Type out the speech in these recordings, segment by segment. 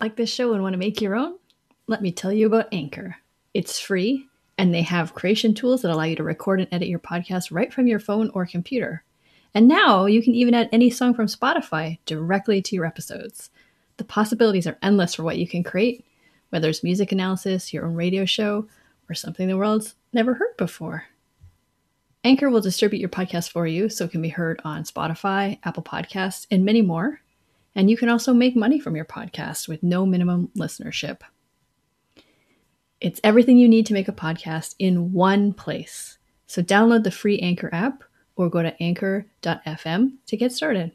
Like this show and want to make your own? Let me tell you about Anchor. It's free, and they have creation tools that allow you to record and edit your podcast right from your phone or computer. And now you can even add any song from Spotify directly to your episodes. The possibilities are endless for what you can create, whether it's music analysis, your own radio show, or something the world's never heard before. Anchor will distribute your podcast for you so it can be heard on Spotify, Apple Podcasts, and many more. And you can also make money from your podcast with no minimum listenership. It's everything you need to make a podcast in one place. So download the free Anchor app or go to anchor.fm to get started.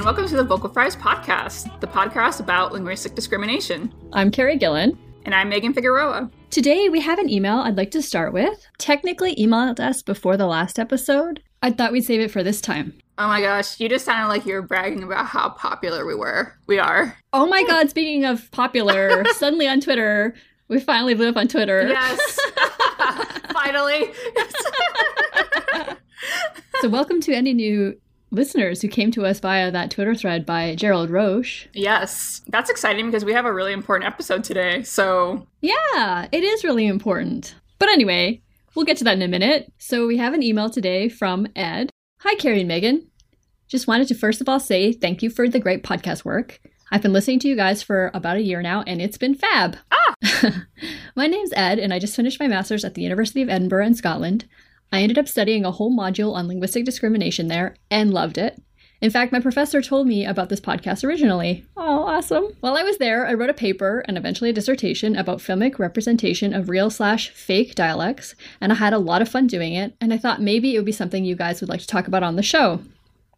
And welcome to the Vocal Fries podcast, the podcast about linguistic discrimination. I'm Carrie Gillen. And I'm Megan Figueroa. Today we have an email I'd like to start with. Technically emailed us before the last episode. I thought we'd save it for this time. Oh my gosh, you just sounded like you were bragging about how popular we were. We are. Oh my god, speaking of popular, suddenly on Twitter, we finally blew up on Twitter. Yes. finally. so welcome to any new listeners who came to us via that Twitter thread by Gerald Roche. Yes, that's exciting because we have a really important episode today. So, yeah, it is really important. But anyway, we'll get to that in a minute. So, we have an email today from Ed. Hi, Carrie and Megan. Just wanted to first of all say thank you for the great podcast work. I've been listening to you guys for about a year now, and it's been fab. Ah! my name's Ed, and I just finished my master's at the University of Edinburgh in Scotland. I ended up studying a whole module on linguistic discrimination there and loved it. In fact, my professor told me about this podcast originally. Oh, awesome. While I was there, I wrote a paper and eventually a dissertation about filmic representation of real slash fake dialects, and I had a lot of fun doing it, and I thought maybe it would be something you guys would like to talk about on the show.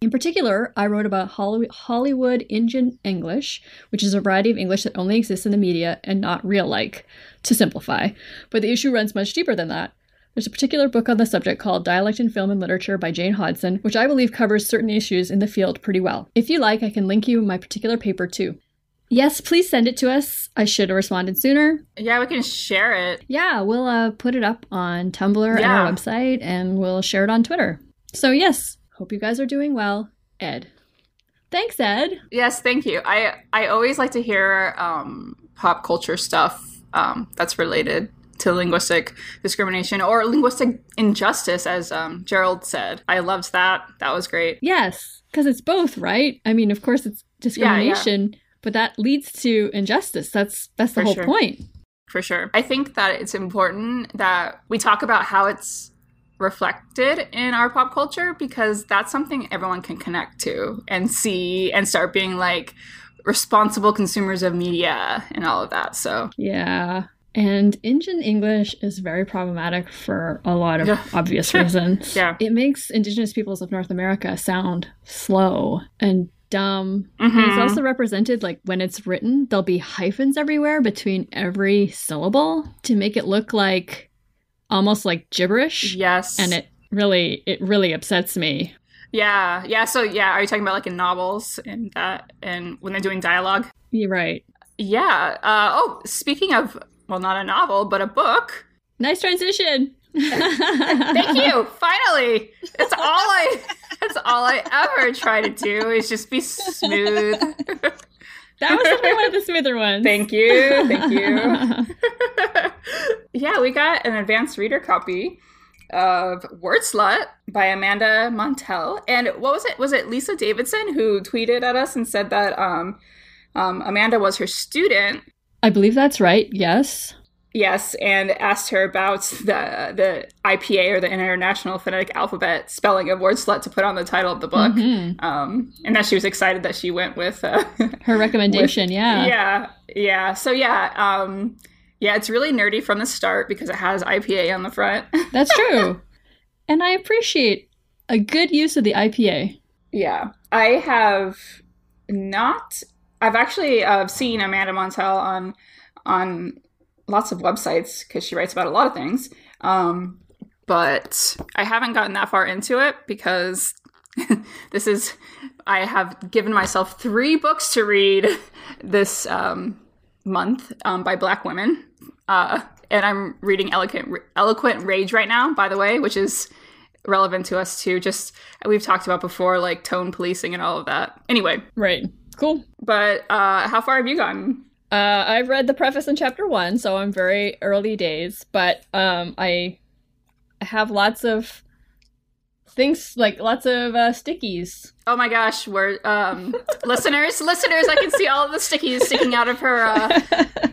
In particular, I wrote about Hollywood Indian English, which is a variety of English that only exists in the media and not real like, to simplify. But the issue runs much deeper than that. There's a particular book on the subject called Dialect in Film and Literature by Jane Hodson, which I believe covers certain issues in the field pretty well. If you like, I can link you my particular paper too. Yes, please send it to us. I should have responded sooner. Yeah, we can share it. Yeah, we'll uh, put it up on Tumblr yeah. and our website, and we'll share it on Twitter. So, yes, hope you guys are doing well. Ed. Thanks, Ed. Yes, thank you. I, I always like to hear um, pop culture stuff um, that's related to linguistic discrimination or linguistic injustice, as um, Gerald said. I loved that. That was great. Yes, because it's both, right? I mean, of course, it's discrimination, yeah, yeah. but that leads to injustice. That's that's the For whole sure. point. For sure. I think that it's important that we talk about how it's reflected in our pop culture because that's something everyone can connect to and see and start being like responsible consumers of media and all of that. So, yeah. And Indian English is very problematic for a lot of yeah. obvious reasons. yeah. It makes indigenous peoples of North America sound slow and dumb. Mm-hmm. And it's also represented like when it's written, there'll be hyphens everywhere between every syllable to make it look like almost like gibberish. Yes. And it really it really upsets me. Yeah. Yeah, so yeah, are you talking about like in novels and that and when they're doing dialogue? You're right. Yeah. Uh, oh, speaking of well, not a novel, but a book. Nice transition. Thank you. Finally, it's all I. That's all I ever try to do is just be smooth. That was definitely one of the smoother ones. Thank you. Thank you. yeah, we got an advanced reader copy of Word Slut by Amanda Montell. And what was it? Was it Lisa Davidson who tweeted at us and said that um, um, Amanda was her student I believe that's right. Yes. Yes, and asked her about the the IPA or the International Phonetic Alphabet spelling of word slut to put on the title of the book, mm-hmm. um, and that she was excited that she went with uh, her recommendation. with, yeah, yeah, yeah. So yeah, um, yeah, it's really nerdy from the start because it has IPA on the front. That's true, and I appreciate a good use of the IPA. Yeah, I have not I've actually uh, seen Amanda Montell on on lots of websites because she writes about a lot of things. Um, but I haven't gotten that far into it because this is I have given myself three books to read this um, month um, by Black women. Uh, and I'm reading Eloquent, Eloquent Rage right now, by the way, which is relevant to us too. Just we've talked about before, like tone policing and all of that. Anyway, Right. Cool. but uh, how far have you gotten? Uh, I've read the preface in chapter one, so I'm very early days, but um, I have lots of things, like lots of uh, stickies. Oh my gosh, we're um, listeners, listeners. I can see all the stickies sticking out of her uh,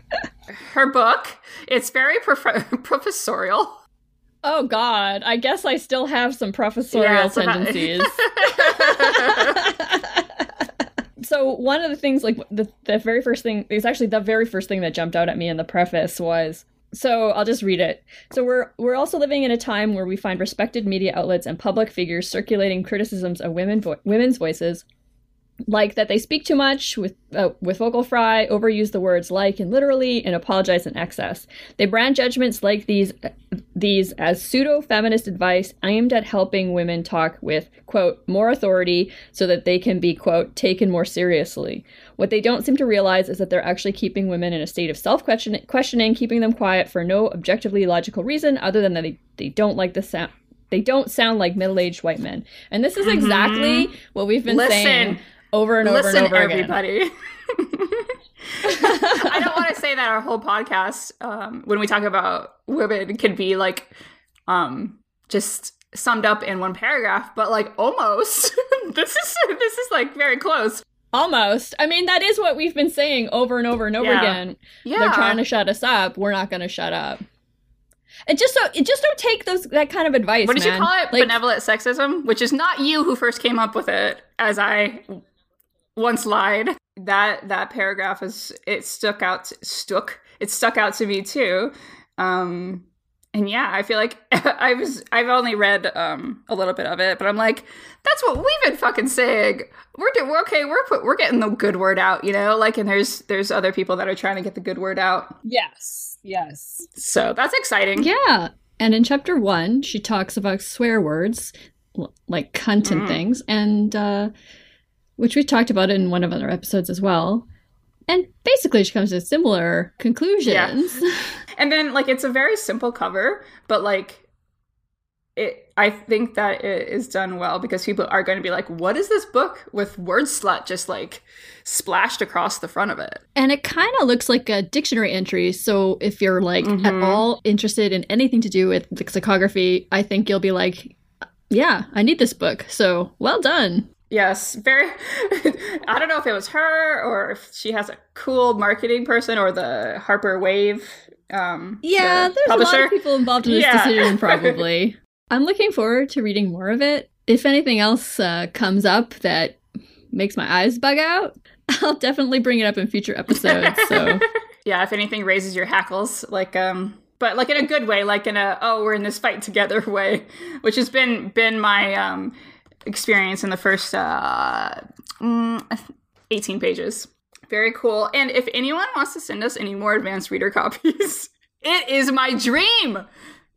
her book. It's very prof- professorial. Oh God, I guess I still have some professorial Yeah, tendencies. so one of the things, like the the very first thing, is actually the very first thing that jumped out at me in the preface was. So I'll just read it. So we're we're also living in a time where we find respected media outlets and public figures circulating criticisms of women vo- women's voices, like that they speak too much with uh, with vocal fry, overuse the words like and literally, and apologize in excess. They brand judgments like these these as pseudo feminist advice aimed at helping women talk with quote more authority so that they can be quote taken more seriously. What they don't seem to realize is that they're actually keeping women in a state of self questioning, keeping them quiet for no objectively logical reason other than that they, they don't like the sound. They don't sound like middle-aged white men, and this is exactly what we've been Listen. saying over and over and over again. everybody. I don't want to say that our whole podcast, um, when we talk about women, can be like um, just summed up in one paragraph, but like almost. this is this is like very close. Almost. I mean, that is what we've been saying over and over and over Yeah. again. Yeah, they're trying to shut us up. We're not going to shut up. And just so, it just don't take those that kind of advice. What did you call it? Like, Benevolent sexism, which is not you who first came up with it, as I once lied. That that paragraph is it stuck out stuck it stuck out to me too. Um and yeah, I feel like I was I've only read um a little bit of it, but I'm like that's what we've been fucking saying. We're do- we're okay, we're put, we're getting the good word out, you know? Like and there's there's other people that are trying to get the good word out. Yes. Yes. So, that's exciting. Yeah. And in chapter one, she talks about swear words like cunt and Mm. things, and uh, which we talked about in one of other episodes as well. And basically, she comes to similar conclusions. And then like it's a very simple cover, but like it I think that it is done well because people are going to be like, "What is this book with word slut just like splashed across the front of it?" And it kind of looks like a dictionary entry. So if you're like at Mhm. all interested in anything to do with lexicography, I think you'll be like, yeah, I need this book. So well done. Yes, very. I don't know if it was her or if she has a cool marketing person or the Harper Wave. Um, Yeah, the there's a lot of people involved in this Yeah. decision, probably. I'm looking forward to reading more of it. If anything else uh, comes up that makes my eyes bug out, I'll definitely bring it up in future episodes. So yeah, if anything raises your hackles, like um, but like in a good way, like in a oh we're in this fight together way, which has been been my um experience in the first uh mm, 18 pages. Very cool. And if anyone wants to send us any more advanced reader copies, it is my dream.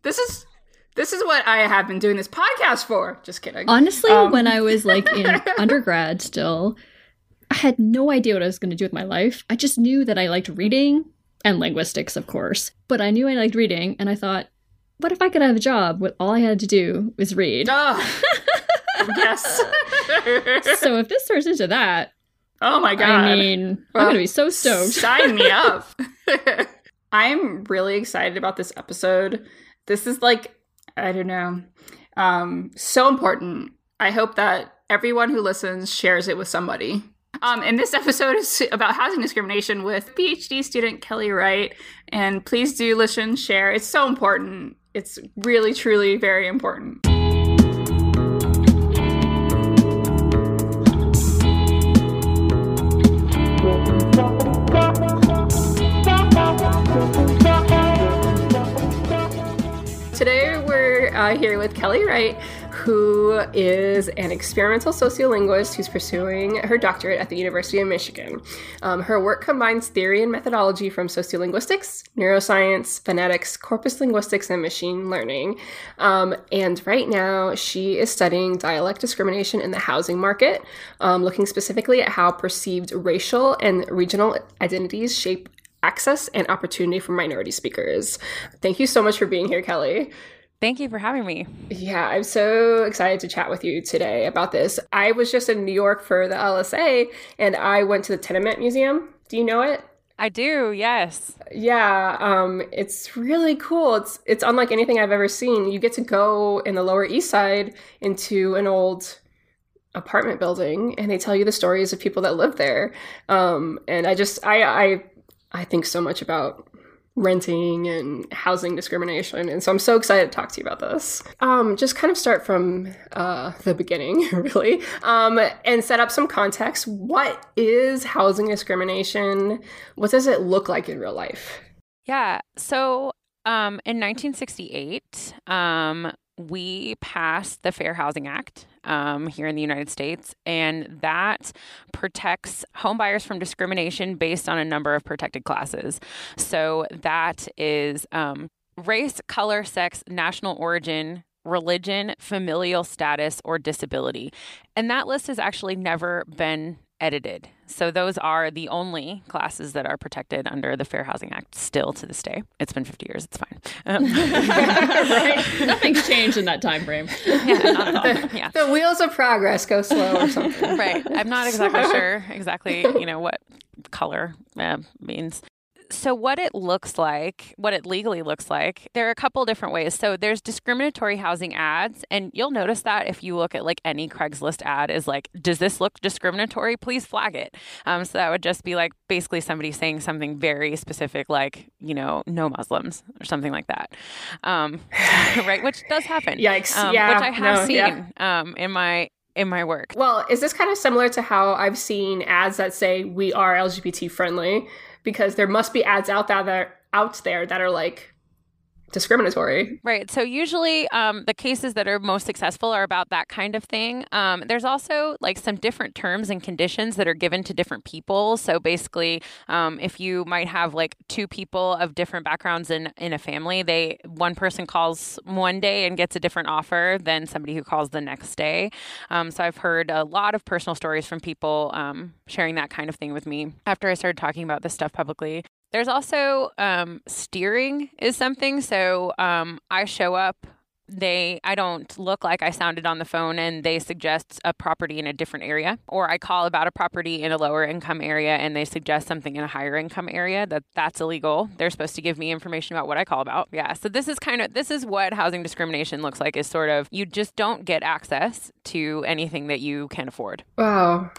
This is this is what I have been doing this podcast for. Just kidding. honestly, Um. when I was like in undergrad still, I had no idea what I was going to do with my life. I just knew that I liked reading and linguistics, of course. But I knew I liked reading, and I thought, what if I could have a job where all I had to do was read? Ugh. yes. so if this turns into that, oh my god. I mean, I'm gonna be so stoked. Sign me up. I'm really excited about this episode. This is like, I don't know, um, so important. I hope that everyone who listens shares it with somebody. Um, and this episode is about housing discrimination with PhD student Kelly Wright. And please do listen, share. It's so important. It's really, truly very important. Uh, here with Kelly Wright, who is an experimental sociolinguist who's pursuing her doctorate at the University of Michigan. Um, her work combines theory and methodology from sociolinguistics, neuroscience, phonetics, corpus linguistics, and machine learning. Um, and right now, she is studying dialect discrimination in the housing market, um, looking specifically at how perceived racial and regional identities shape access and opportunity for minority speakers. Thank you so much for being here, Kelly. Thank you for having me. Yeah, I'm so excited to chat with you today about this. I was just in New York for the LSA and I went to the Tenement Museum. Do you know it? I do, yes. Yeah, um, it's really cool. It's it's unlike anything I've ever seen. You get to go in the Lower East Side into an old apartment building, and they tell you the stories of people that live there. Um, and I just I I I think so much about renting and housing discrimination. And so I'm so excited to talk to you about this. Um, just kind of start from uh, the beginning, really, um, and set up some context. What is housing discrimination? What does it look like in real life? Yeah. So um, in 1968, um, we passed the Fair Housing Act um, here in the United States, and that protects homebuyers from discrimination based on a number of protected classes. So that is um, race, color, sex, national origin, religion, familial status, or disability. And that list has actually never been edited. So those are the only classes that are protected under the Fair Housing Act still to this day. It's been 50 years, it's fine. Um, right? Nothing's changed in that time frame. Yeah, not at all. The, yeah. the wheels of progress go slow or something. right. I'm not exactly sure exactly, you know, what color uh, means so what it looks like, what it legally looks like, there are a couple different ways. So there's discriminatory housing ads, and you'll notice that if you look at like any Craigslist ad, is like, does this look discriminatory? Please flag it. Um, so that would just be like basically somebody saying something very specific, like you know, no Muslims or something like that, um, right? Which does happen. Yikes! Um, yeah, which I have no, seen yeah. um, in my in my work. Well, is this kind of similar to how I've seen ads that say we are LGBT friendly? Because there must be ads out there that are out there that are like discriminatory. Right. So usually um, the cases that are most successful are about that kind of thing. Um, there's also like some different terms and conditions that are given to different people. So basically, um, if you might have like two people of different backgrounds in in a family, they one person calls one day and gets a different offer than somebody who calls the next day. Um, so I've heard a lot of personal stories from people um, sharing that kind of thing with me after I started talking about this stuff publicly. There's also um, steering is something. So um, I show up. They, I don't look like I sounded on the phone, and they suggest a property in a different area, or I call about a property in a lower income area, and they suggest something in a higher income area. That that's illegal. They're supposed to give me information about what I call about. Yeah. So this is kind of this is what housing discrimination looks like. Is sort of you just don't get access to anything that you can afford. Wow.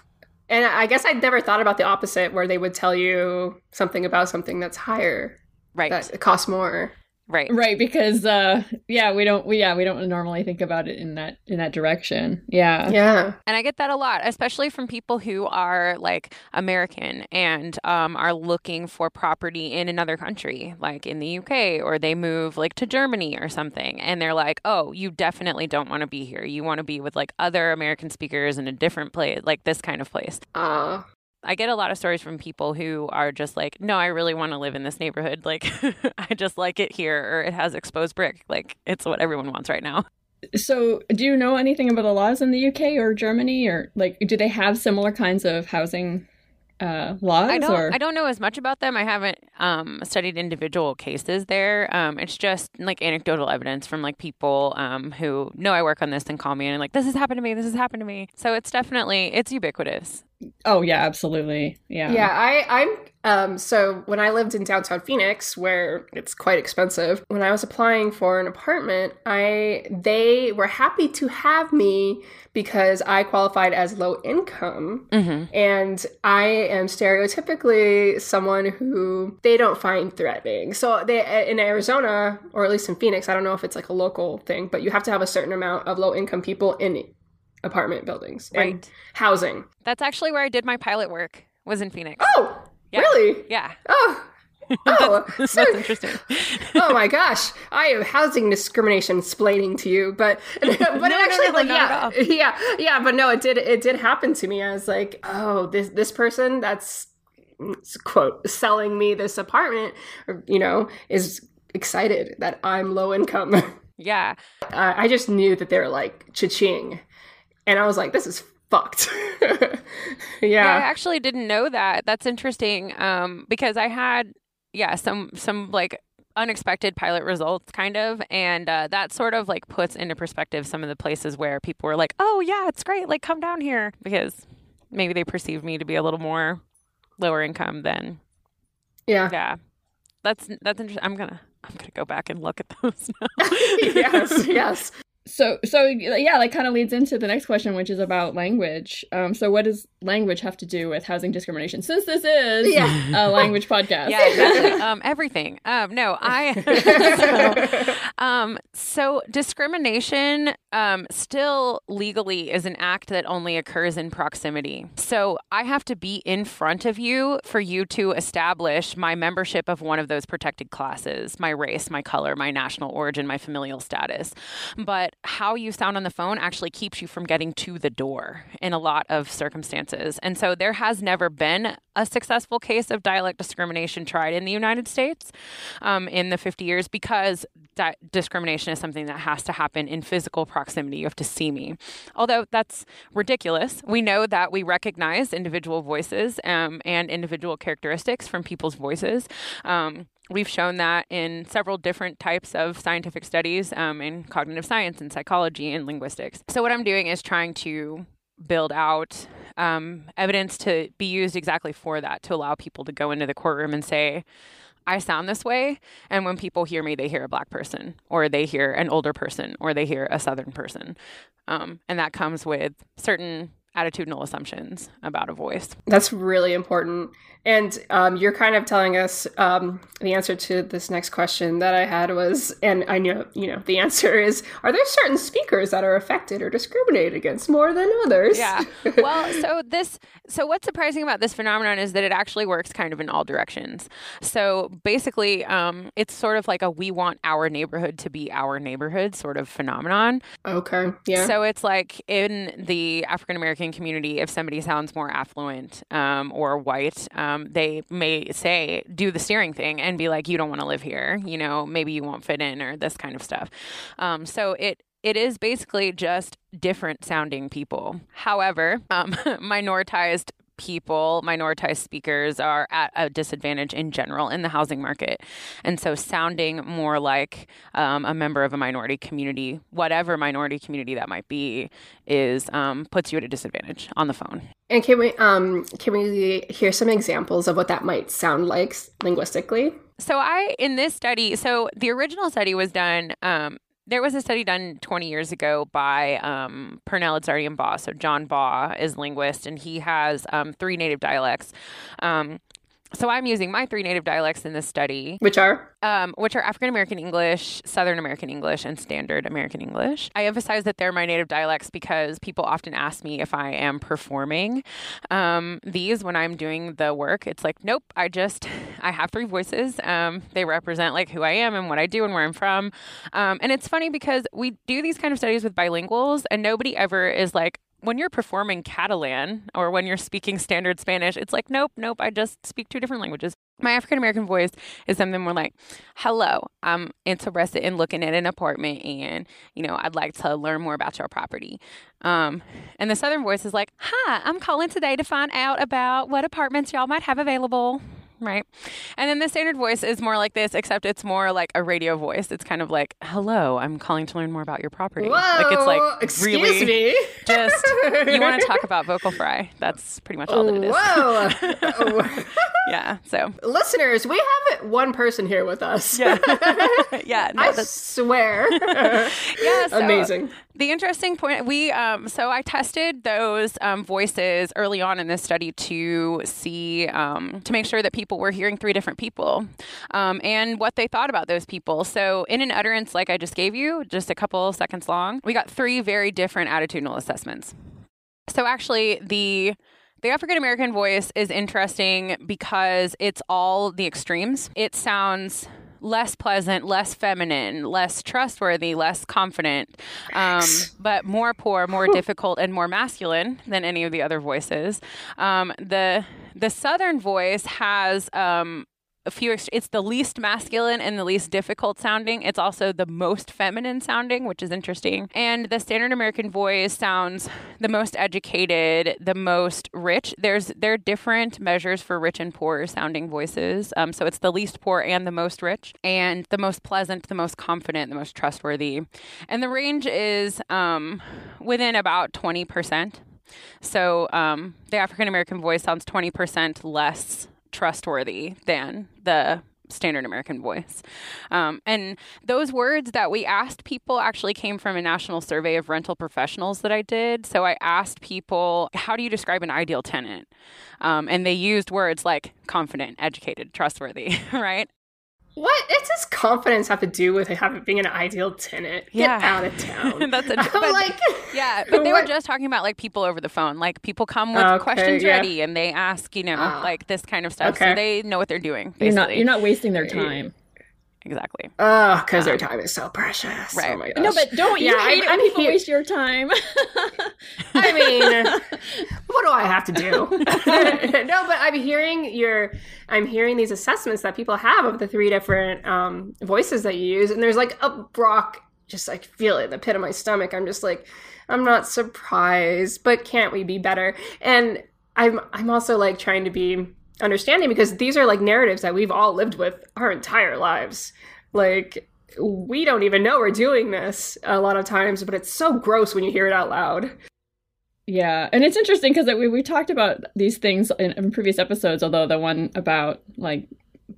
And I guess I'd never thought about the opposite, where they would tell you something about something that's higher, Right. that costs more. Right. Right, because uh yeah, we don't we yeah, we don't normally think about it in that in that direction. Yeah. Yeah. And I get that a lot, especially from people who are like American and um, are looking for property in another country, like in the UK, or they move like to Germany or something. And they're like, oh, you definitely don't want to be here. You want to be with like other American speakers in a different place, like this kind of place. Uh, I get a lot of stories from people who are just like, no, I really want to live in this neighborhood. Like, I just like it here, or it has exposed brick. Like, it's what everyone wants right now. So, do you know anything about the laws in the UK or Germany or like do they have similar kinds of housing uh laws I don't. or I don't know as much about them. I haven't um, studied individual cases there. Um, it's just like anecdotal evidence from like people um, who know I work on this and call me and like this has happened to me. This has happened to me. So it's definitely it's ubiquitous. Oh yeah, absolutely. Yeah. yeah, I, I'm. Um, so when I lived in downtown Phoenix, where it's quite expensive, when I was applying for an apartment, I they were happy to have me because I qualified as low income, Mm-hmm. and I am stereotypically someone who they don't find threatening. So they in Arizona, or at least in Phoenix, I don't know if it's like a local thing, but you have to have a certain amount of low income people in apartment buildings and Right. housing. That's actually where I did my pilot work. Was in Phoenix. Oh, Yeah. really? Yeah. Oh, Oh, that's, so- that's interesting. oh my gosh, I am housing discrimination explaining to you, but but it actually no, like not yeah yeah yeah, but no, it did it did happen to me. I was like, oh, this this person that's quote selling me this apartment, you know, is excited that I'm low income. Yeah. uh, I just knew that they were like cha-ching, and I was like, this is fucked. Yeah, I actually didn't know that. That's interesting. Um, because I had yeah, some some like unexpected pilot results kind of and uh, that sort of like puts into perspective some of the places where people were like oh yeah it's great like come down here because maybe they perceived me to be a little more lower income than yeah. yeah that's that's interesting i'm gonna i'm gonna go back and look at those now yes, yes. So, so yeah, that kind of leads into the next question, which is about language. Um, so, what does language have to do with housing discrimination? Since this is Yeah. a language podcast, yeah exactly um everything um no i so, um so discrimination um still legally is an act that only occurs in proximity. So i have to be in front of you for you to establish my membership of one of those protected classes my race my color my national origin my familial status. But how you sound on the phone actually keeps you from getting to the door in a lot of circumstances. And so there has never been a successful case of dialect discrimination tried in the United States um, in the 50 years because di- discrimination is something that has to happen in physical proximity. You have to see me. Although that's ridiculous. We know that we recognize individual voices um, and individual characteristics from people's voices. Um, We've shown that in several different types of scientific studies um, in cognitive science and psychology and linguistics. So, what I'm doing is trying to build out um, evidence to be used exactly for that to allow people to go into the courtroom and say i sound this way and when people hear me they hear a black person or they hear an older person or they hear a southern person. Um, and that comes with certain attitudinal assumptions about a voice That's really important. And um, you're kind of telling us um, the answer to this next question that I had was, and I know, you know, the answer is: Are there certain speakers that are affected or discriminated against more than others? Yeah. Well, so this so what's surprising about this phenomenon is that it actually works kind of in all directions. So basically, um, it's sort of like a we want our neighborhood to be our neighborhood sort of phenomenon. okay. Yeah. So it's like in the African American community, if somebody sounds more affluent um, or white, um, they may say, do the steering thing and be like, you don't want to live here. You know, maybe you won't fit in or this kind of stuff. Um, so it, it is basically just different sounding people. However, um, minoritized people, minoritized speakers are at a disadvantage in general in the housing market. And so sounding more like um, a member of a minority community, whatever minority community that might be, is um, puts you at a disadvantage on the phone. and can we um can we hear some examples of what that might sound like linguistically? So I in this study, so the original study was done. Um, there was a study done 20 years ago by um, Purnell Itzardian Baugh. So John Baugh is linguist, and he has um, three native dialects. Um, so I'm using my three native dialects in this study, Which are um, which are African American English, Southern American English, and Standard American English. I emphasize that they're my native dialects because people often ask me if I am performing um, these when I'm doing the work. It's like, nope, I just I have three voices. Um, they represent like who I am and what I do and where I'm from. Um, and it's funny because we do these kind of studies with bilinguals, and nobody ever is like, when you're performing Catalan or when you're speaking standard Spanish, it's like, nope, nope, I just speak two different languages. My African American voice is something more like, hello, I'm interested in looking at an apartment and, you know, I'd like to learn more about your property. Um, and the Southern voice is like, hi, I'm calling today to find out about what apartments y'all might have available. Right. And then the standard voice is more like this, except it's more like a radio voice. It's kind of like, hello, I'm calling to learn more about your property. like it's like excuse really me. just you want to talk about vocal fry. That's pretty much all that it is. Whoa. Yeah. So Listeners, we have one person here with us. yeah. yeah. No, I that's swear. yeah, so Amazing. The interesting point we um, so I tested those um, voices early on in this study to see um, to make sure that people were hearing three different people um, and what they thought about those people. So in an utterance like I just gave you, just a couple seconds long, we got three very different attitudinal assessments. So actually, the The African American voice is interesting because it's all the extremes. It sounds less pleasant, less feminine, less trustworthy, less confident, um, but more poor, more difficult, and more masculine than any of the other voices. Um, the the Southern voice has um, a few it's the least masculine and the least difficult sounding. It's also the most feminine sounding which is interesting. And the standard american voice sounds the most educated the most rich. There's there are different measures for rich and poor sounding voices. Um, so it's the least poor and the most rich and the most pleasant the most confident the most trustworthy. And the range is um, within about 20% so um, the african american voice sounds 20% less trustworthy than the standard American voice. Um, and those words that we asked people actually came from a national survey of rental professionals that I did. So I asked people, how do you describe an ideal tenant? Um, and they used words like confident, educated, trustworthy, right? What? What does confidence have to do with having being an ideal tenant? Get Yeah. out of town. That's a- I'm but- like, Yeah, but they were just talking about like people over the phone. Like people come with Okay, questions yeah. ready and they ask, you know, Ah. like this kind of stuff. So they know what they're doing. You're not you're not wasting their time. Exactly. oh, because their time is so precious. Right. Oh my gosh. No, but don't you Yeah, hate I'm- it people waste your time? I mean, what do I have to do? no, but I'm hearing your, I'm hearing these assessments that people have of the three different um, voices that you use, and there's like a Brock, just like feel it in the pit of my stomach. I'm just like, I'm not surprised, but can't we be better? And I'm, I'm also like trying to be understanding because these are like narratives that we've all lived with our entire lives. Like we don't even know we're doing this a lot of times, but it's so gross when you hear it out loud. Yeah, and it's interesting because we we talked about these things in, in previous episodes. Although the one about like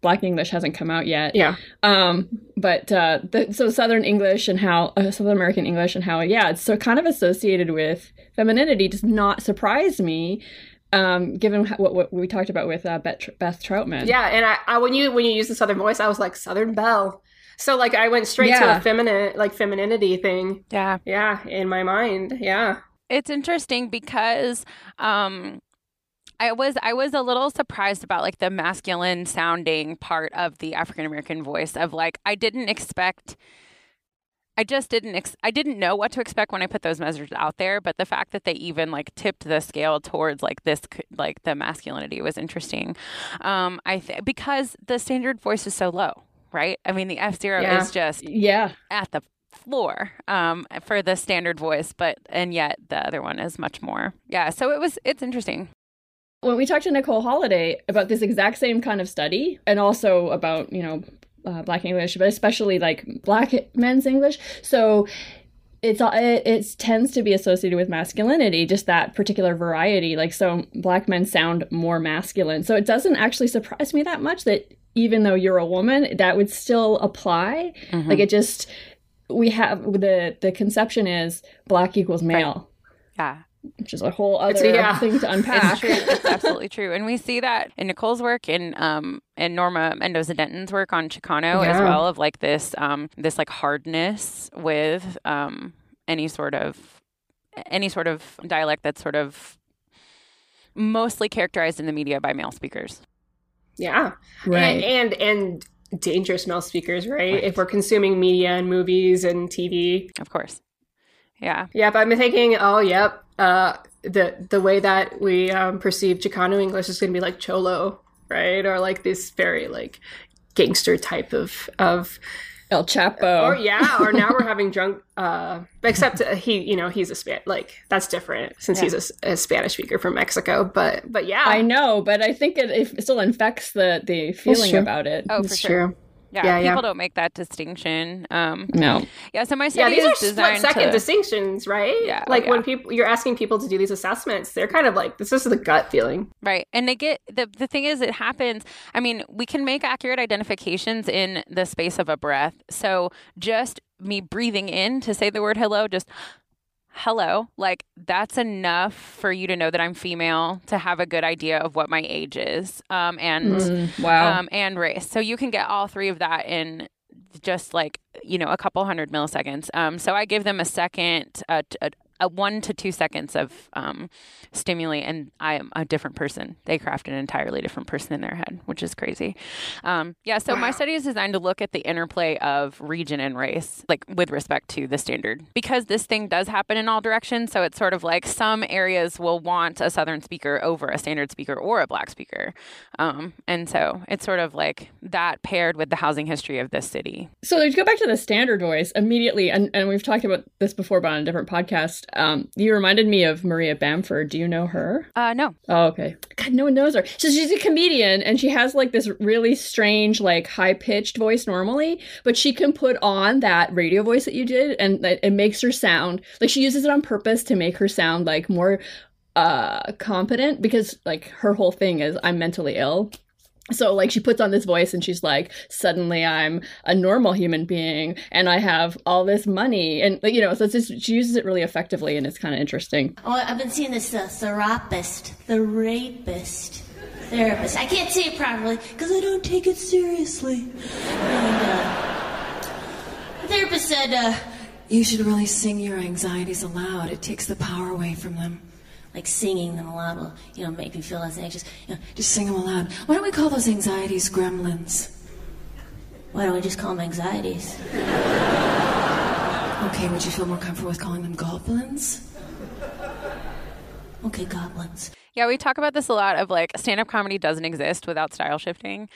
Black English hasn't come out yet. Yeah. Um, but uh, the, so Southern English and how uh, Southern American English and how yeah, it's so kind of associated with femininity does not surprise me. Um, given what, what we talked about with uh, Beth, Beth Troutman. Yeah, and I, I when you when you use the southern voice, I was like Southern Belle. So like I went straight to a feminine like femininity thing. Yeah. Yeah, in my mind. Yeah. it's interesting because um I was I was a little surprised about like the masculine sounding part of the African American voice of like I didn't expect I just didn't ex- I didn't know what to expect when I put those measures out there but the fact that they even like tipped the scale towards like this like the masculinity was interesting um I th- because the standard voice is so low right I mean the F zero Yeah. is just yeah, at the floor um, for the standard voice, but and yet the other one is much more. Yeah, so it was it's interesting. when we talked to Nicole Holliday about this exact same kind of study, and also about you know uh, Black English, but especially like Black men's English, so it's it, it tends to be associated with masculinity, just that particular variety. Like so, Black men sound more masculine, so it doesn't actually surprise me that much that even though you're a woman, that would still apply. Mm-hmm. Like it just we have the the conception is black equals male. Yeah, Which is a whole It's- other yeah. thing to unpack. it's true. It's absolutely true, and we see that in Nicole's work and um and Norma Mendoza Denton's work on Chicano as well of like this um this like hardness with um any sort of any sort of dialect that's sort of mostly characterized in the media by male speakers. Yeah. Right. And and, and dangerous male speakers, right? Right. If we're consuming media and movies and TV. Of course. Yeah. Yep, I'm thinking, oh yep. Uh the the way that we um, perceive Chicano English is gonna be like Cholo, right? Or like this very like gangster type of of El Chapo. Or yeah, or now we're having drunk. Uh, except uh, he, you know, he's a span like that's different since he's a Spanish speaker from Mexico. But but yeah, I know, but I think it, it still infects the the feeling true. about it. Oh, for it's sure. true. Yeah, Yeah, yeah. people don't make that distinction. Um, No. yeah, so my Yeah, study these are is split second to. distinctions, right? Yeah, oh, like when people you're asking people to do these assessments, they're kind of like this is the gut feeling. Right. And they get the the thing is it happens. I mean, we can make accurate identifications in the space of a breath. So just me breathing in to say the word hello, just hello, like that's enough for you to know that I'm female, to have a good idea of what my age is. Um and Mm, wow. um and race. So you can get all three of that in just like you know a couple hundred milliseconds um so i give them a second t- uh, a one to two seconds of um, stimuli, and I am a different person. They craft an entirely different person in their head, which is crazy. Um, yeah, so wow. my study is designed to look at the interplay of region and race, like with respect to the standard, because this thing does happen in all directions. So it's sort of like some areas will want a Southern speaker over a standard speaker or a Black speaker, um, and so it's sort of like that paired with the housing history of this city. So to go back to the standard voice immediately, and, and we've talked about this before, but on a different podcast um, you reminded me of Maria Bamford. Do you know her? Uh, no. Oh, okay. God, no one knows her. So she's a comedian, and she has like this really strange, like high pitched voice normally, but she can put on that radio voice that you did, and it makes her sound like she uses it on purpose to make her sound like more uh competent because like her whole thing is I'm mentally ill so like she puts on this voice and she's like suddenly i'm a normal human being and i have all this money. And you know so just she uses it really effectively and it's kind of interesting. Oh i've been seeing this uh, therapist the rapist therapist. I can't say it properly because i don't take it seriously. And uh, the therapist said uh, you should really sing your anxieties aloud. It takes the power away from them like singing them aloud will, you know, make me feel less anxious. You know, just sing them aloud. Why don't we call those anxieties gremlins? Why don't we just call them anxieties? Okay, would you feel more comfortable with calling them goblins? Okay, goblins. Yeah, we talk about this a lot of like stand up comedy doesn't exist without style shifting.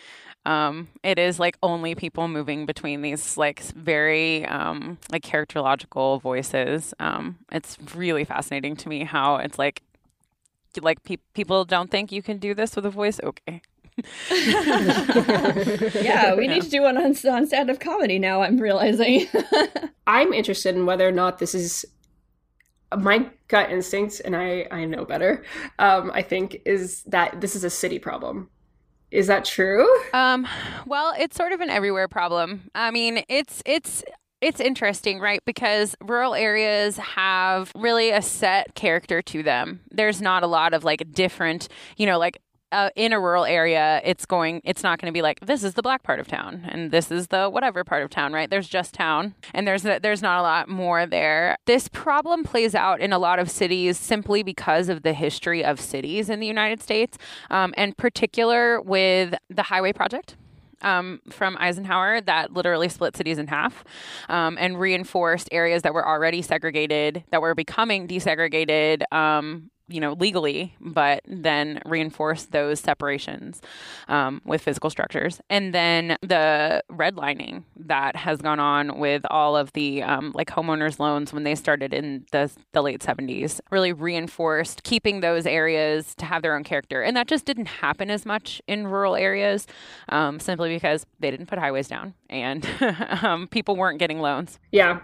Um, it is like only people moving between these like very um, like characterological voices. Um, it's really fascinating to me how it's like like pe- people don't think you can do this with a voice. Okay. yeah, we need to do one on, on stand up comedy now, I'm realizing. I'm interested in whether or not this is my gut instinct, and I, I know better, um, I think, is that this is a city problem. Is that true? Um, well, it's sort of an everywhere problem. I mean, it's it's it's interesting, right? Because rural areas have really a set character to them. There's not a lot of like different, you know, like uh, in a rural area, it's going, it's not going to be like this is the black part of town and this is the whatever part of town, right? There's just town, and there's there's not a lot more there. This problem plays out in a lot of cities simply because of the history of cities in the United States, um, and particular with the highway project. Um, from Eisenhower that literally split cities in half um, and reinforced areas that were already segregated, that were becoming desegregated um, you know, legally, but then reinforce those separations um, with physical structures. And then the redlining that has gone on with all of the um, like homeowners loans when they started in the, the late 70s really reinforced keeping those areas to have their own character. And that just didn't happen as much in rural areas um, simply because they didn't put highways down and um, people weren't getting loans. Yeah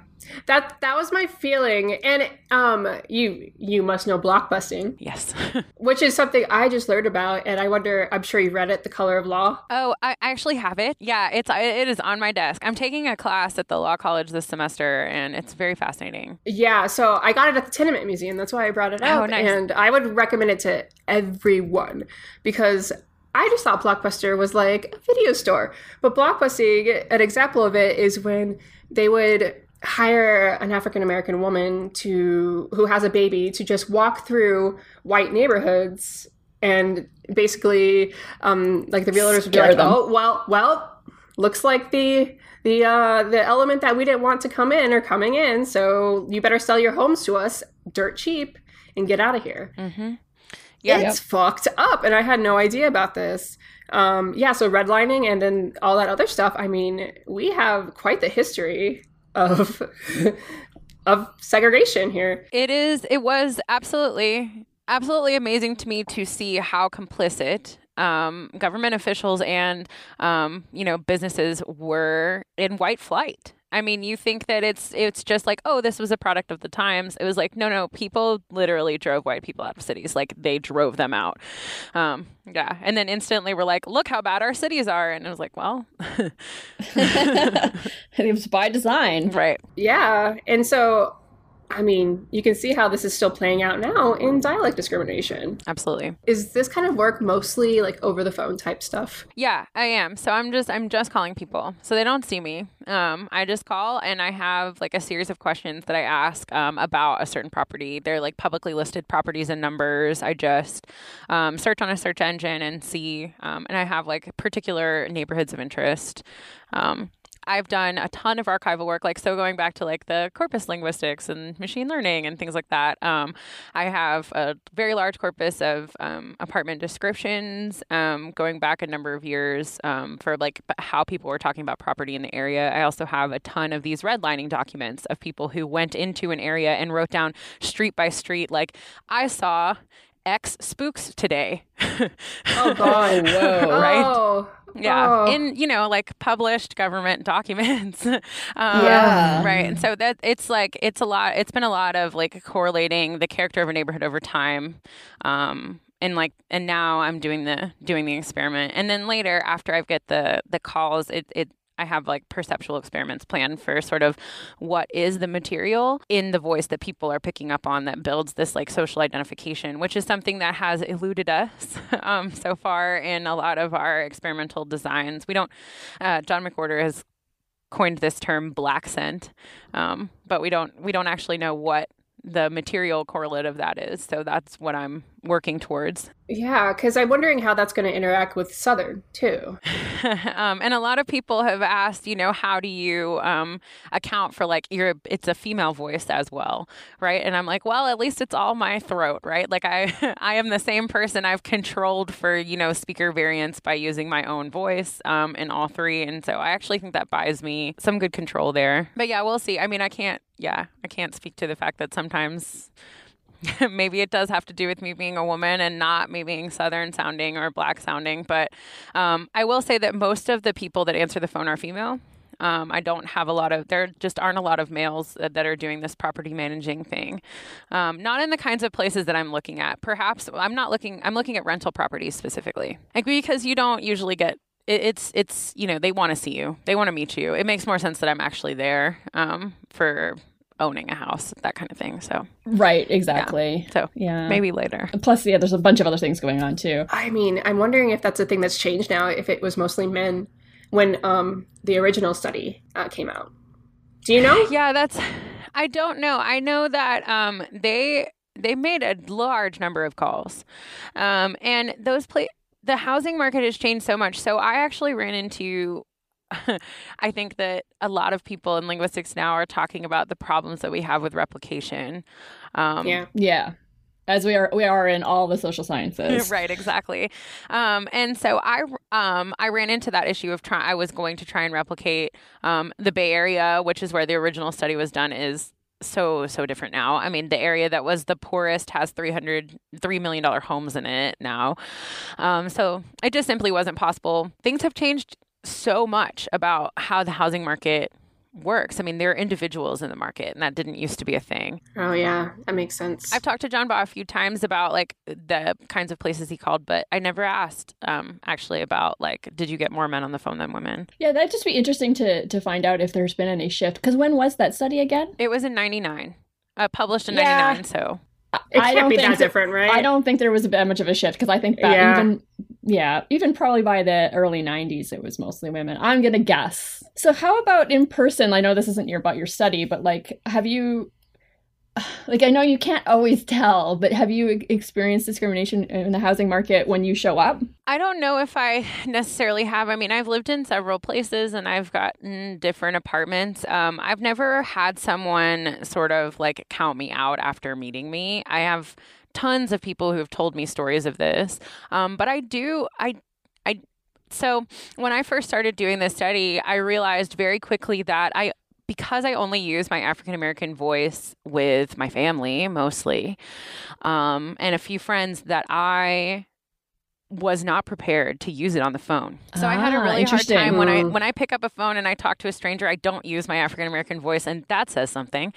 that that was my feeling. And um you you must know blockbusting. Yes. Which is something i just learned about and i wonder i'm sure you read it the color of law. Oh i actually have it. Yeah it's it is on my desk. I'm taking a class at the law college this semester and it's very fascinating. Yeah so i got it at the tenement museum. That's why i brought it out oh, nice. and i would recommend it to everyone because I just thought Blockbuster was like a video store. But Blockbusting, an example of it is when they would hire an African American woman to who has a baby to just walk through white neighborhoods and basically um, like the realtors would be like, them. oh well well looks like the the uh, the element that we didn't want to come in are coming in, so you better sell your homes to us dirt cheap and get out of here. Mm-hmm. Yeah, it's yep. fucked up, and I had no idea about this. Um, yeah, so redlining and then all that other stuff. I mean, we have quite the history of of segregation here. It is it was absolutely absolutely amazing to me to see how complicit um, government officials and um, you know businesses were in white flight I mean, you think that it's it's just like, oh, this was a product of the times. It was like, no, no, people literally drove white people out of cities. Like they drove them out. Um, yeah, and then instantly we're like, look how bad our cities are, and it was like, well, it was by design, right? Yeah, and so I mean, you can see how this is still playing out now in dialect discrimination. Absolutely. Is this kind of work mostly like over the phone type stuff? Yeah, I am. So I'm just I'm just calling people, so they don't see me. Um, I just call and I have like a series of questions that I ask um, about a certain property. They're like publicly listed properties and numbers. I just um, search on a search engine and see, um, and I have like particular neighborhoods of interest. Um, I've done a ton of archival work, like so going back to like the corpus linguistics and machine learning and things like that. Um, I have a very large corpus of um, apartment descriptions um, going back a number of years um, for like how people were talking about property in the area. I also have a ton of these redlining documents of people who went into an area and wrote down street by street, like I saw X spooks today. Oh God! whoa. Right? Oh, Yeah, oh. in you know like published government documents. um, Yeah. right. And so that it's like it's a lot. It's been a lot of like correlating the character of a neighborhood over time. Um, and like and now I'm doing the doing the experiment, and then later after I get the the calls, it it. I have like perceptual experiments planned for sort of what is the material in the voice that people are picking up on that builds this like social identification, which is something that has eluded us um, so far in a lot of our experimental designs. We don't, uh, John McWhorter has coined this term blaccent, um, but we don't we don't actually know what the material correlate of that is. So that's what I'm working towards. yeah, because I'm wondering how that's going to interact with Southern too. um, and a lot of people have asked, you know, how do you um, account for like your it's a female voice as well, right? And I'm like, well, at least it's all my throat, right? Like I I am the same person I've controlled for you know speaker variants by using my own voice um, in all three, and so I actually think that buys me some good control there. But yeah, we'll see. I mean, I can't. Yeah, I can't speak to the fact that sometimes maybe it does have to do with me being a woman and not me being southern sounding or black sounding but um, i will say that most of the people that answer the phone are female. Um, i don't have a lot of there just aren't a lot of males that, that are doing this property managing thing. Um, not in the kinds of places that i'm looking at. Perhaps i'm not looking i'm looking at rental properties specifically. Like because you don't usually get it, it's it's you know they want to see you they want to meet you it makes more sense that i'm actually there um, for owning a house that kind of thing so Right, exactly. so Yeah. maybe later Plus, yeah, there's a bunch of other things going on too. I mean, I'm wondering if that's a thing that's changed now. If it was mostly men when um, the original study uh, came out. Do you know? Yeah, that's. I don't know. I know that um, they they made a large number of calls, um, and those play. The housing market has changed so much. So I actually ran into. I think that a lot of people in linguistics now are talking about the problems that we have with replication. Um, yeah. Yeah. As we are we are in all the social sciences. right exactly um, and so i um, i ran into that issue of trying i was going to try and replicate um, the bay area which is where the original study was done is so so different now. I mean the area that was the poorest has 300 3 million dollar homes in it now. Um, so it just simply wasn't possible. Things have changed so much about how the housing market works i mean there are individuals in the market and that didn't used to be a thing Oh yeah, that makes sense. I've talked to John Baugh a few times about like the kinds of places he called, but I never asked um, actually about like, did you get more men on the phone than women? Yeah, that'd just be interesting to to find out if there's been any shift. Because when was that study again? It was in '99, uh, published in Yeah. '99. So it I can't don't be think that that- different, right? I don't think there was that much of a shift because I think that Yeah. even yeah, even probably by the early '90s, it was mostly women. I'm gonna guess. So how about in person? I know this isn't your about your study, but like, have you? Like I know you can't always tell, but have you experienced discrimination in the housing market when you show up? I don't know if I necessarily have. I mean, I've lived in several places and I've gotten different apartments. Um, I've never had someone sort of like count me out after meeting me. I have tons of people who have told me stories of this, um, but I do. I I so when I first started doing this study, I realized very quickly that I because I only use my African American voice with my family mostly, um, and a few friends that I was not prepared to use it on the phone. So I had a Ah, really hard interesting. time when I when I pick up a phone and I talk to a stranger. I don't use my African American voice, and that says something.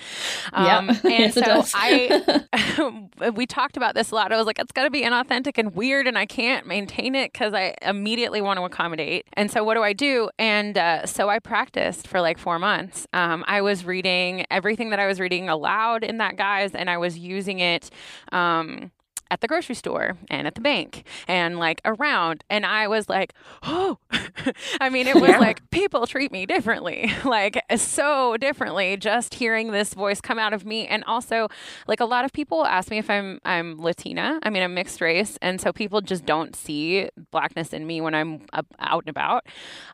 Yeah. Um, and Yes, so. I we talked about this a lot. I was like, it's got to be inauthentic and weird, and I can't maintain it because I immediately want to accommodate. And so what do I do? And uh, so I practiced for like four months. Um, I was reading everything that I was reading aloud in that guise, and I was using it. Um, at the grocery store and at the bank and like around. And i was like oh. I mean it was Yeah. like people treat me differently. Like so differently just hearing this voice come out of me. And also like a lot of people ask me if i'm i'm latina. I mean i'm mixed race. And so people just don't see blackness in me when i'm up, out and about.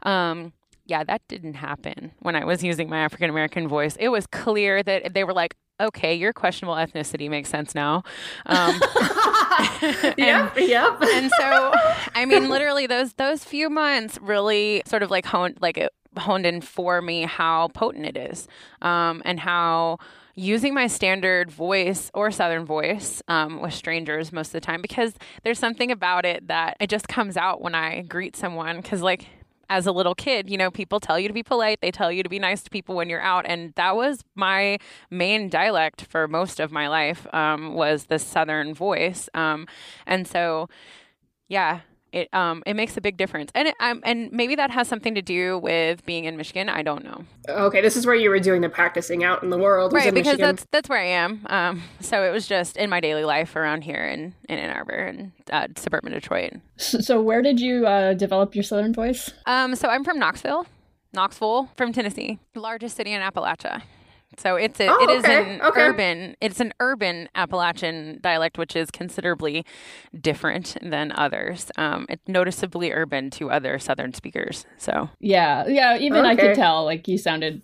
Um yeah, that didn't happen when I was using my African American voice. It was clear that they were like, okay, your questionable ethnicity makes sense now. Um, yep, yep. and so, I mean, literally those those few months really sort of like honed like it honed in for me how potent it is, um, and how using my standard voice or southern voice um, with strangers most of the time because there's something about it that it just comes out when I greet someone because like as a little kid, you know, people tell you to be polite, they tell you to be nice to people when you're out, and that was my main dialect for most of my life um, was the southern voice, um, and so yeah, it um it makes a big difference, and it, um, and maybe that has something to do with being in Michigan. I don't know, Okay, this is where you were doing the practicing out in the world. right? in Because Michigan. that's that's where I am. Um, so it was just in my daily life around here in in Ann Arbor and uh, suburban Detroit. So, so where did you uh, develop your southern voice? Um, so I'm from Knoxville, Knoxville, from Tennessee, largest city in Appalachia. So it's a, Oh, it is okay, an okay. urban it's an urban Appalachian dialect, which is considerably different than others. Um, it's noticeably urban to other Southern speakers. So Yeah, yeah. Even I could tell like you sounded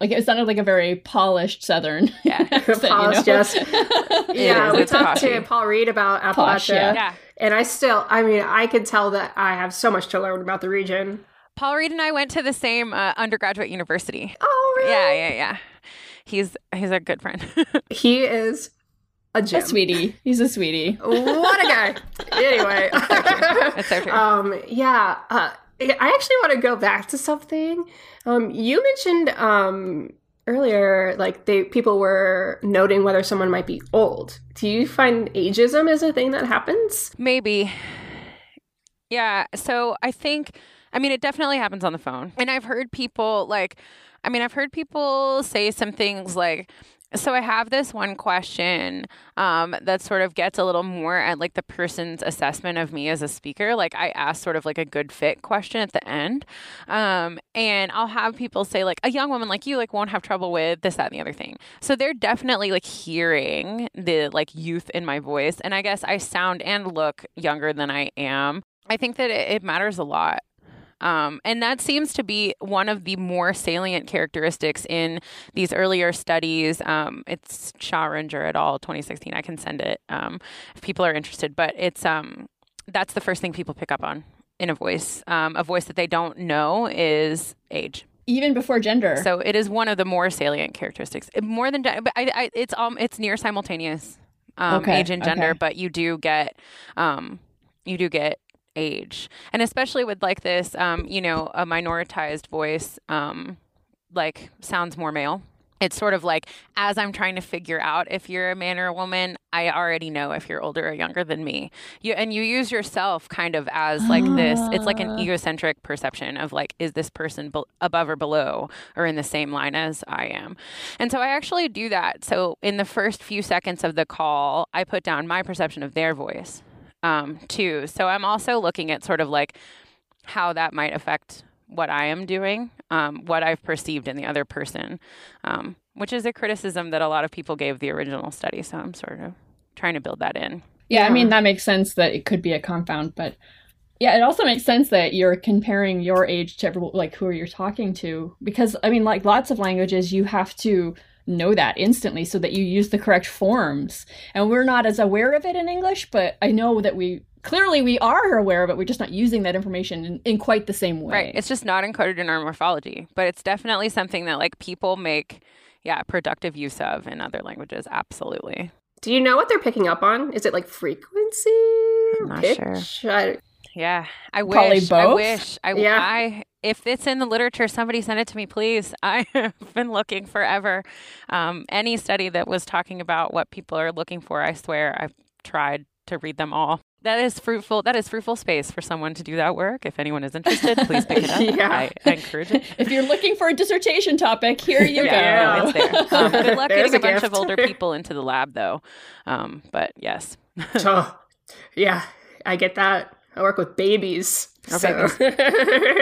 like it sounded like a very polished southern. Yeah. accent, you Polished, know? yes. yeah, is, we it's talked to. Paul Reed about Appalachia, Posh, yeah. yeah, and I still, I mean, I could tell that I have so much to learn about the region. Paul Reed and I went to the same uh, undergraduate university. Oh, really? Yeah, yeah, yeah. He's he's a good friend. He is a A sweetie. He's a sweetie. what a guy. anyway. That's so true. Um, yeah. Uh, I actually want to go back to something. Um, you mentioned um, earlier, like they people were noting whether someone might be old. Do you find ageism is a thing that happens? Maybe. Yeah. So I think, I mean, it definitely happens on the phone. And I've heard people like, I mean, I've heard people say some things like, so I have this one question um, that sort of gets a little more at like the person's assessment of me as a speaker. Like I ask sort of like a good fit question at the end, um, and I'll have people say like a young woman like you like won't have trouble with this that and the other thing. So they're definitely like hearing the like youth in my voice, and I guess I sound and look younger than I am. I think that it, it matters a lot. Um, and that seems to be one of the more salient characteristics in these earlier studies. Um, it's Scharinger et al. 2016. I can send it um, if people are interested. But it's um, that's the first thing people pick up on in a voice. Um, a voice that they don't know is age. Even before gender. So it is one of the more salient characteristics. More than, but I, I, it's um, it's near simultaneous um, Okay, age and gender. okay. But you do get, um, you do get age, and especially with like this, um, you know, a minoritized voice, um, like sounds more male. It's sort of like as I'm trying to figure out if you're a man or a woman, I already know if you're older or younger than me. You and you use yourself kind of as like this. It's like an Ah. egocentric perception of like, is this person be- above or below or in the same line as I am? And so I actually do that. So in the first few seconds of the call, I put down my perception of their voice um, too. So I'm also looking at sort of like how that might affect what I am doing, um, what I've perceived in the other person, um, which is a criticism that a lot of people gave the original study. So I'm sort of trying to build that in. Yeah, I mean that makes sense that it could be a confound, but yeah, it also makes sense that you're comparing your age to everyone, like who you're talking to, because I mean, like lots of languages, you have to know that instantly so that you use the correct forms, and we're not as aware of it in English, but I know that we clearly we are aware of it. We're just not using that information in, in quite the same way. Right. It's just not encoded in our morphology, but it's definitely something that like people make, yeah, productive use of in other languages. Absolutely. Do you know what they're picking up on? Is it like frequency? I'm not pitch? I- Yeah, I Probably wish. I wish. I, Yeah. I if it's in the literature, somebody send it to me, please. I have been looking forever. Um, any study that was talking about what people are looking for, I swear I've tried to read them all. That is fruitful. That is fruitful space for someone to do that work. If anyone is interested, please pick it up. Yeah. I, I encourage it. if you're looking for a dissertation topic, here you Yeah, go. no, it's there. Um, good luck There's getting a, a bunch of older people into the lab, though. Um, but yes, oh, yeah, I get that. I work with babies. Oh, so.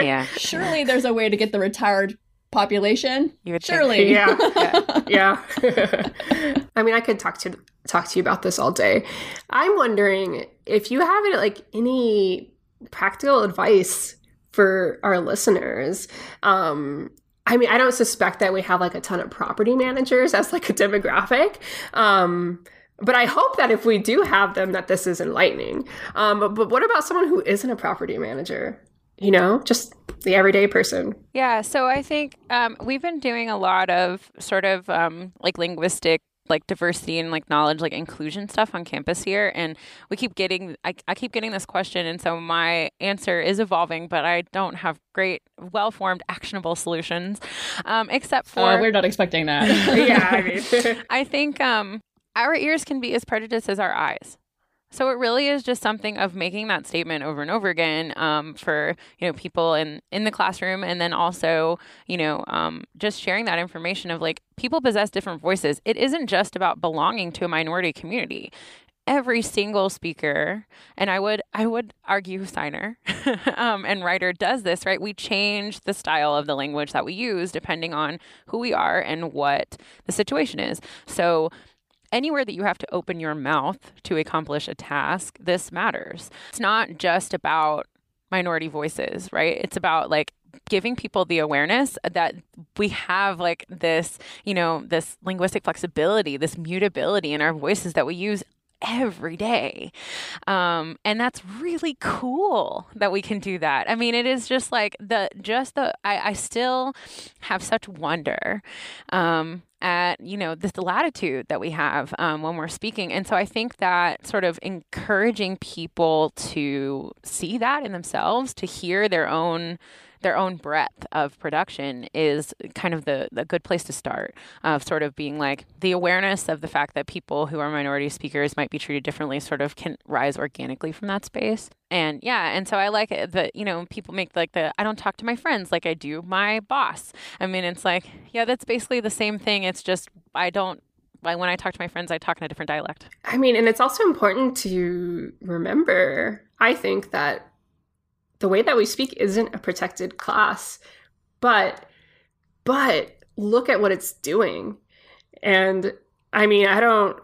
yeah, Surely there's a way to get the retired population. you would. Surely. Yeah. yeah. I mean, I could talk to talk to you about this all day. I'm wondering if you have any, like any practical advice for our listeners. Um, I mean, I don't suspect that we have like a ton of property managers as like a demographic. Um, but I hope that if we do have them, that this is enlightening. Um, but, but what about someone who isn't a property manager? You know, just the everyday person. Yeah, so I think um, we've been doing a lot of sort of um, like linguistic like diversity and like knowledge like inclusion stuff on campus here and we keep getting I, I keep getting this question and so my answer is evolving but i don't have great well-formed actionable solutions um, except for Oh, we're not expecting that. yeah, I mean, I think um, our ears can be as prejudiced as our eyes. So it really is just something of making that statement over and over again um, for you know people in in the classroom, and then also you know um, just sharing that information of like people possess different voices. It isn't just about belonging to a minority community. Every single speaker, and I would I would argue signer um, and writer does this right. We change the style of the language that we use depending on who we are and what the situation is. So anywhere that you have to open your mouth to accomplish a task, this matters. It's not just about minority voices, right? It's about like giving people the awareness that we have like this, you know, this linguistic flexibility, this mutability in our voices that we use every day. Um, and that's really cool that we can do that. I mean, it is just like the, just the, I, I still have such wonder um, at, you know, this latitude that we have um, when we're speaking. And so I think that sort of encouraging people to see that in themselves, to hear their own their own breadth of production is kind of the, the good place to start of sort of being like the awareness of the fact that people who are minority speakers might be treated differently sort of can rise organically from that space. And yeah and so i like it that you know people make like the i don't talk to my friends like i do my boss. I mean it's like yeah that's basically the same thing. It's just i don't when i talk to my friends i talk in a different dialect. I mean, and it's also important to remember, I think, that the way that we speak isn't a protected class, but but look at what it's doing. And I mean, I don't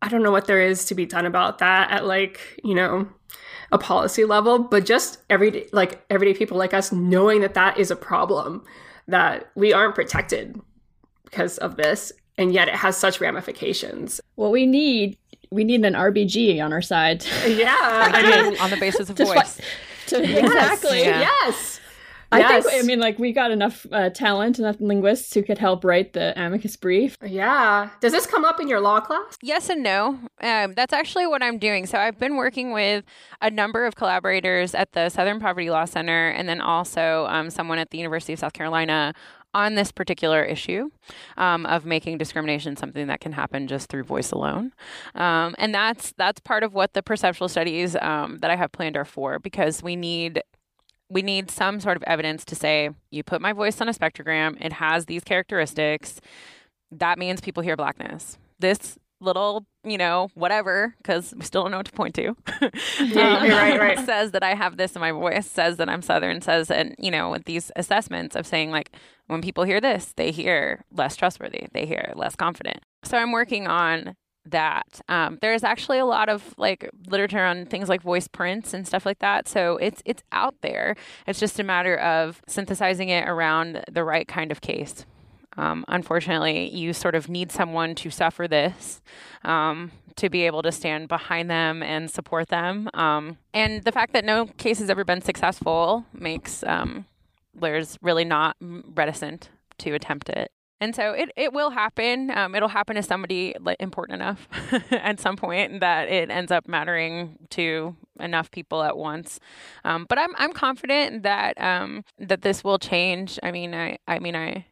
I don't know what there is to be done about that at like, you know, a policy level, but just everyday like everyday people like us knowing that that is a problem that we aren't protected because of this and yet it has such ramifications. what we need, we need an RBG on our side. Yeah, I mean, on the basis of voice fi- to- exactly. Yeah. Yes. I Yes. think, I mean, like, we got enough uh, talent, enough linguists who could help write the amicus brief. Yeah. Does this come up in your law class? Yes and no. Um, that's actually what I'm doing. So I've been working with a number of collaborators at the Southern Poverty Law Center and then also um, someone at the University of South Carolina on this particular issue um, of making discrimination something that can happen just through voice alone. Um, and that's that's part of what the perceptual studies um, that I have planned are for because we need we need some sort of evidence to say you put my voice on a spectrogram it has these characteristics that means people hear blackness this little you know whatever because we still don't know what to point to. Yeah, um, right, right. says that i have this in my voice says that i'm southern says and you know with these assessments of saying like when people hear this they hear less trustworthy they hear less confident. So i'm working on that. Um, there's actually a lot of like literature on things like voice prints and stuff like that. So it's it's out there. It's just a matter of synthesizing it around the right kind of case um, unfortunately you sort of need someone to suffer this um, to be able to stand behind them and support them um, and the fact that no case has ever been successful makes um, lawyers really not reticent to attempt it And so it, it will happen. Um, it'll happen to somebody important enough at some point that it ends up mattering to enough people at once. Um, but I'm I'm confident that that this will change. I mean, I I mean I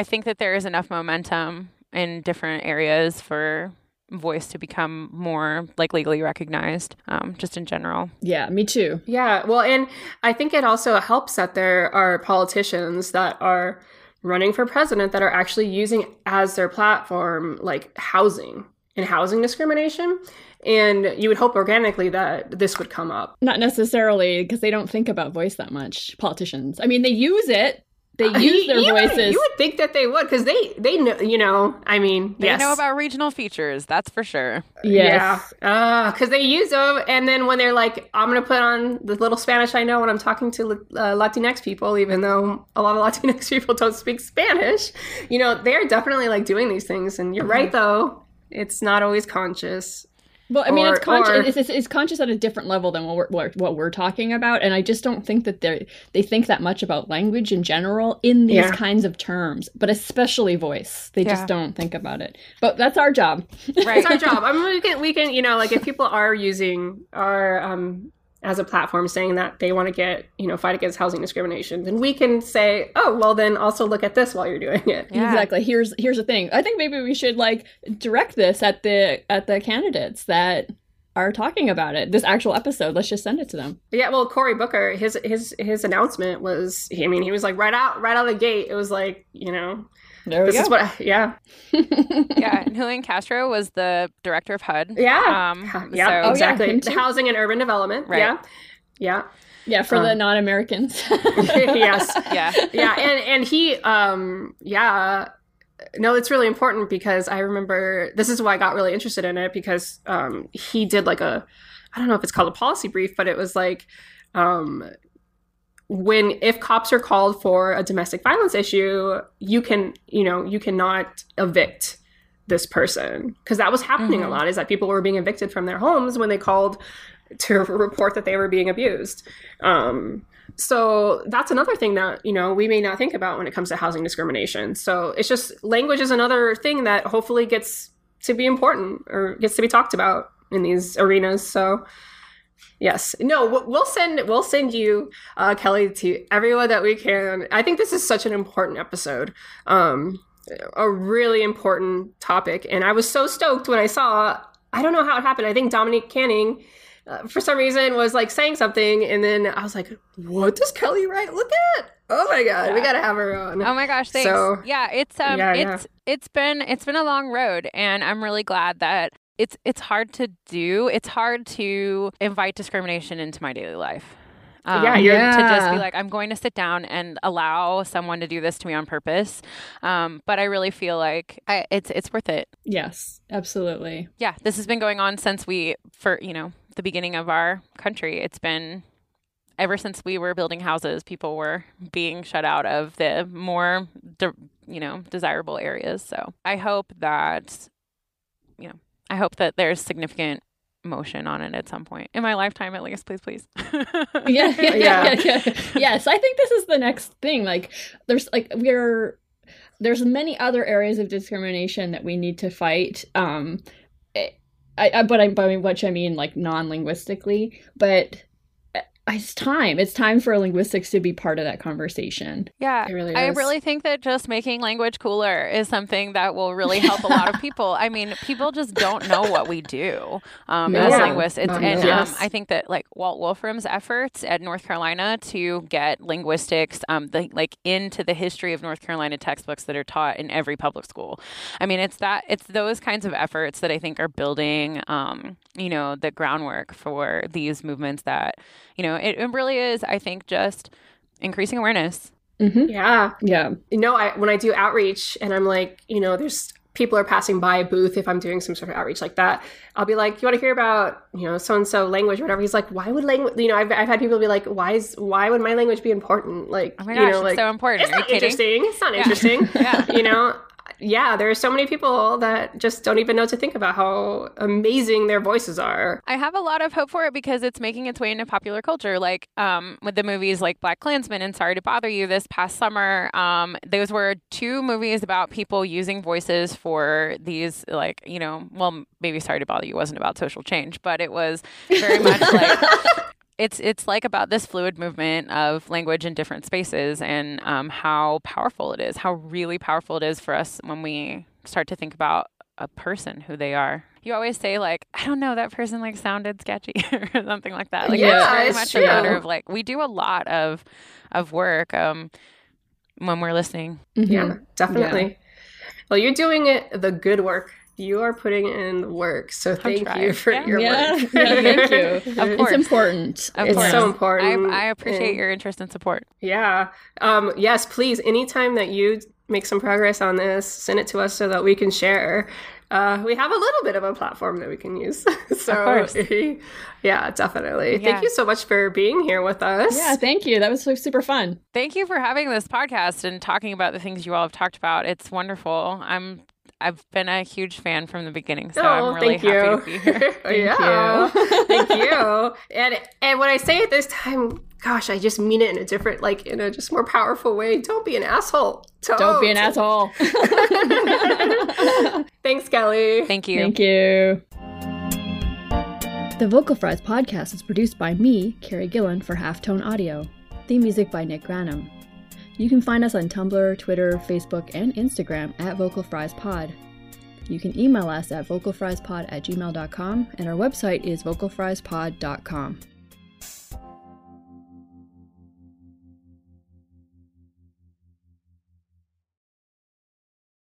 I think that there is enough momentum in different areas for voice to become more like legally recognized um, just in general Yeah, me too. Yeah, well, and I think it also helps that there are politicians that are running for president that are actually using as their platform like housing and housing discrimination. And you would hope organically that this would come up. Not necessarily because they don't think about voice that much. Politicians. I mean, they use it. They use their Uh, you, would- voices. You would think that they would because they they know you know. I mean, they yes. know about regional features that's for sure yes. Yeah, because they use them, and then when they're like, "I'm gonna put on the little Spanish I know when I'm talking to uh, Latinx people," even though a lot of Latinx people don't speak Spanish, you know, they're definitely like doing these things. And you're right, though, it's not always conscious. Well, I mean, Or- it's, conscious. or- it's, it's, it's conscious at a different level than what we're, what, what we're talking about, and I just don't think that they they think that much about language in general in these Yeah. kinds of terms, but especially voice. They Yeah. just don't think about it. But that's our job. right It's our job. I mean, we can we can you know like if people are using our um as a platform saying that they want to get you know fight against housing discrimination, then we can say, oh well, then also look at this while you're doing it. Yeah. Exactly. Here's here's the thing. I think maybe we should like direct this at the at the candidates that are talking about it. This actual episode. Let's just send it to them. Yeah, well, Cory Booker, his his his announcement was, I mean, he was like right out right out of the gate. It was like, you know, There we this go. is what, yeah, yeah Julian Castro was the director of HUD yeah, um Ha- so- yeah, Oh, exactly. him the too. housing and urban development, Right. yeah, yeah, yeah, for the Um, non-Americans. yes, yeah yeah, and and he, um, yeah, no, it's really important because I remember this is why I got really interested in it because um, he did like a, I don't know if it's called a policy brief, but it was like, um, when if cops are called for a domestic violence issue, you can, you know, you cannot evict this person because that was happening Mhm. a lot. Is that people were being evicted from their homes when they called to report that they were being abused. Um, so that's another thing that you know we may not think about when it comes to housing discrimination. So it's just language is another thing that hopefully gets to be important or gets to be talked about in these arenas. So yes, no, we- we'll send we'll send you uh, Kelly to everyone that we can. I think this is such an important episode. Um, a really important topic, and I was so stoked when I saw. I don't know how it happened. I think Dominique Canning uh, for some reason was like saying something and then i was like what does kelly Wright look at oh my god we gotta have her on Oh my gosh, thanks. So- yeah, it's um Yeah, yeah. it's it's been it's been a long road and I'm really glad that it's it's hard to do. It's hard to invite discrimination into my daily life. Um, Yeah, you're- to just be like, I'm going to sit down and allow someone to do this to me on purpose. Um, but I really feel like I, it's it's worth it. yes, absolutely. Yeah, this has been going on since we for you know the beginning of our country. It's been ever since we were building houses, people were being shut out of the more de- you know desirable areas. So I hope that you know I hope that there's significant motion on it at some point in my lifetime at least please please yeah, yeah, yeah, Yeah. yeah, yeah. yes i think this is the next thing like there's like we're there's many other areas of discrimination that we need to fight um I, I but i by which i mean like non-linguistically but it's time it's time for linguistics to be part of that conversation Yeah, really I really think that just making language cooler is something that will really help a lot of people. I mean, people just don't know what we do um, as linguists. It's, and yes. um, I think that like Walt Wolfram's efforts at North Carolina to get linguistics um, the, like into the history of North Carolina textbooks that are taught in every public school. I mean, it's that it's those kinds of efforts that I think are building, um, you know, the groundwork for these movements. That you know, it, it really is. I think just increasing awareness. mm-hmm. yeah yeah you know i when i do outreach and i'm like you know there's people are passing by a booth if i'm doing some sort of outreach like that i'll be like you want to hear about you know so and so language or whatever he's like why would language you know I've, I've had people be like why is why would my language be important like Oh my you gosh, know it's like so important. it's not interesting it's not Yeah. interesting Yeah. you know yeah, there are so many people that just don't even know to think about how amazing their voices are. I have a lot of hope for it because it's making its way into popular culture. Like um, with the movies like BlacKkKlansman and Sorry to Bother You this past summer, um, those were two movies about people using voices for these, like, you know, well, maybe Sorry to Bother You wasn't about social change, but it was very much like. It's it's like about this fluid movement of language in different spaces and um, how powerful it is, how really powerful it is for us when we start to think about a person, who they are. You always say like, I don't know, that person like sounded sketchy or something like that. Like Yeah, it's very it's much true. a matter of like we do a lot of of work um, when we're listening. Mhm. Yeah, definitely. Well, you're doing it the good work. You are putting in the work. So thank you for Yeah. your Yeah. work. Yeah, thank you. Of course. It's important. Of It's course. so important. I, I appreciate and- your interest and support. Yeah. Um, yes, please. Anytime that you make some progress on this, send it to us so that we can share. Uh, we have a little bit of a platform that we can use. so, course. yeah, definitely. Yeah. Thank you so much for being here with us. Yeah, thank you. That was so super fun. Thank you for having this podcast and talking about the things you all have talked about. It's wonderful. I'm I've been a huge fan from the beginning, so Oh, I'm really thank happy you. to be here. yeah. thank you. And and when I say it this time, gosh, I just mean it in a different, like in a just more powerful way. Don't be an asshole. Don't be an asshole. Thanks, Kelly. Thank you. Thank you. The Vocal Fries podcast is produced by me, Carrie Gillen, for Halftone Audio. Theme music by Nick Granum. You can find us on Tumblr, Twitter, Facebook, and Instagram at Vocal Fries Pod. You can email us at vocalfriespod at gmail.com, and our website is vocalfriespod.com.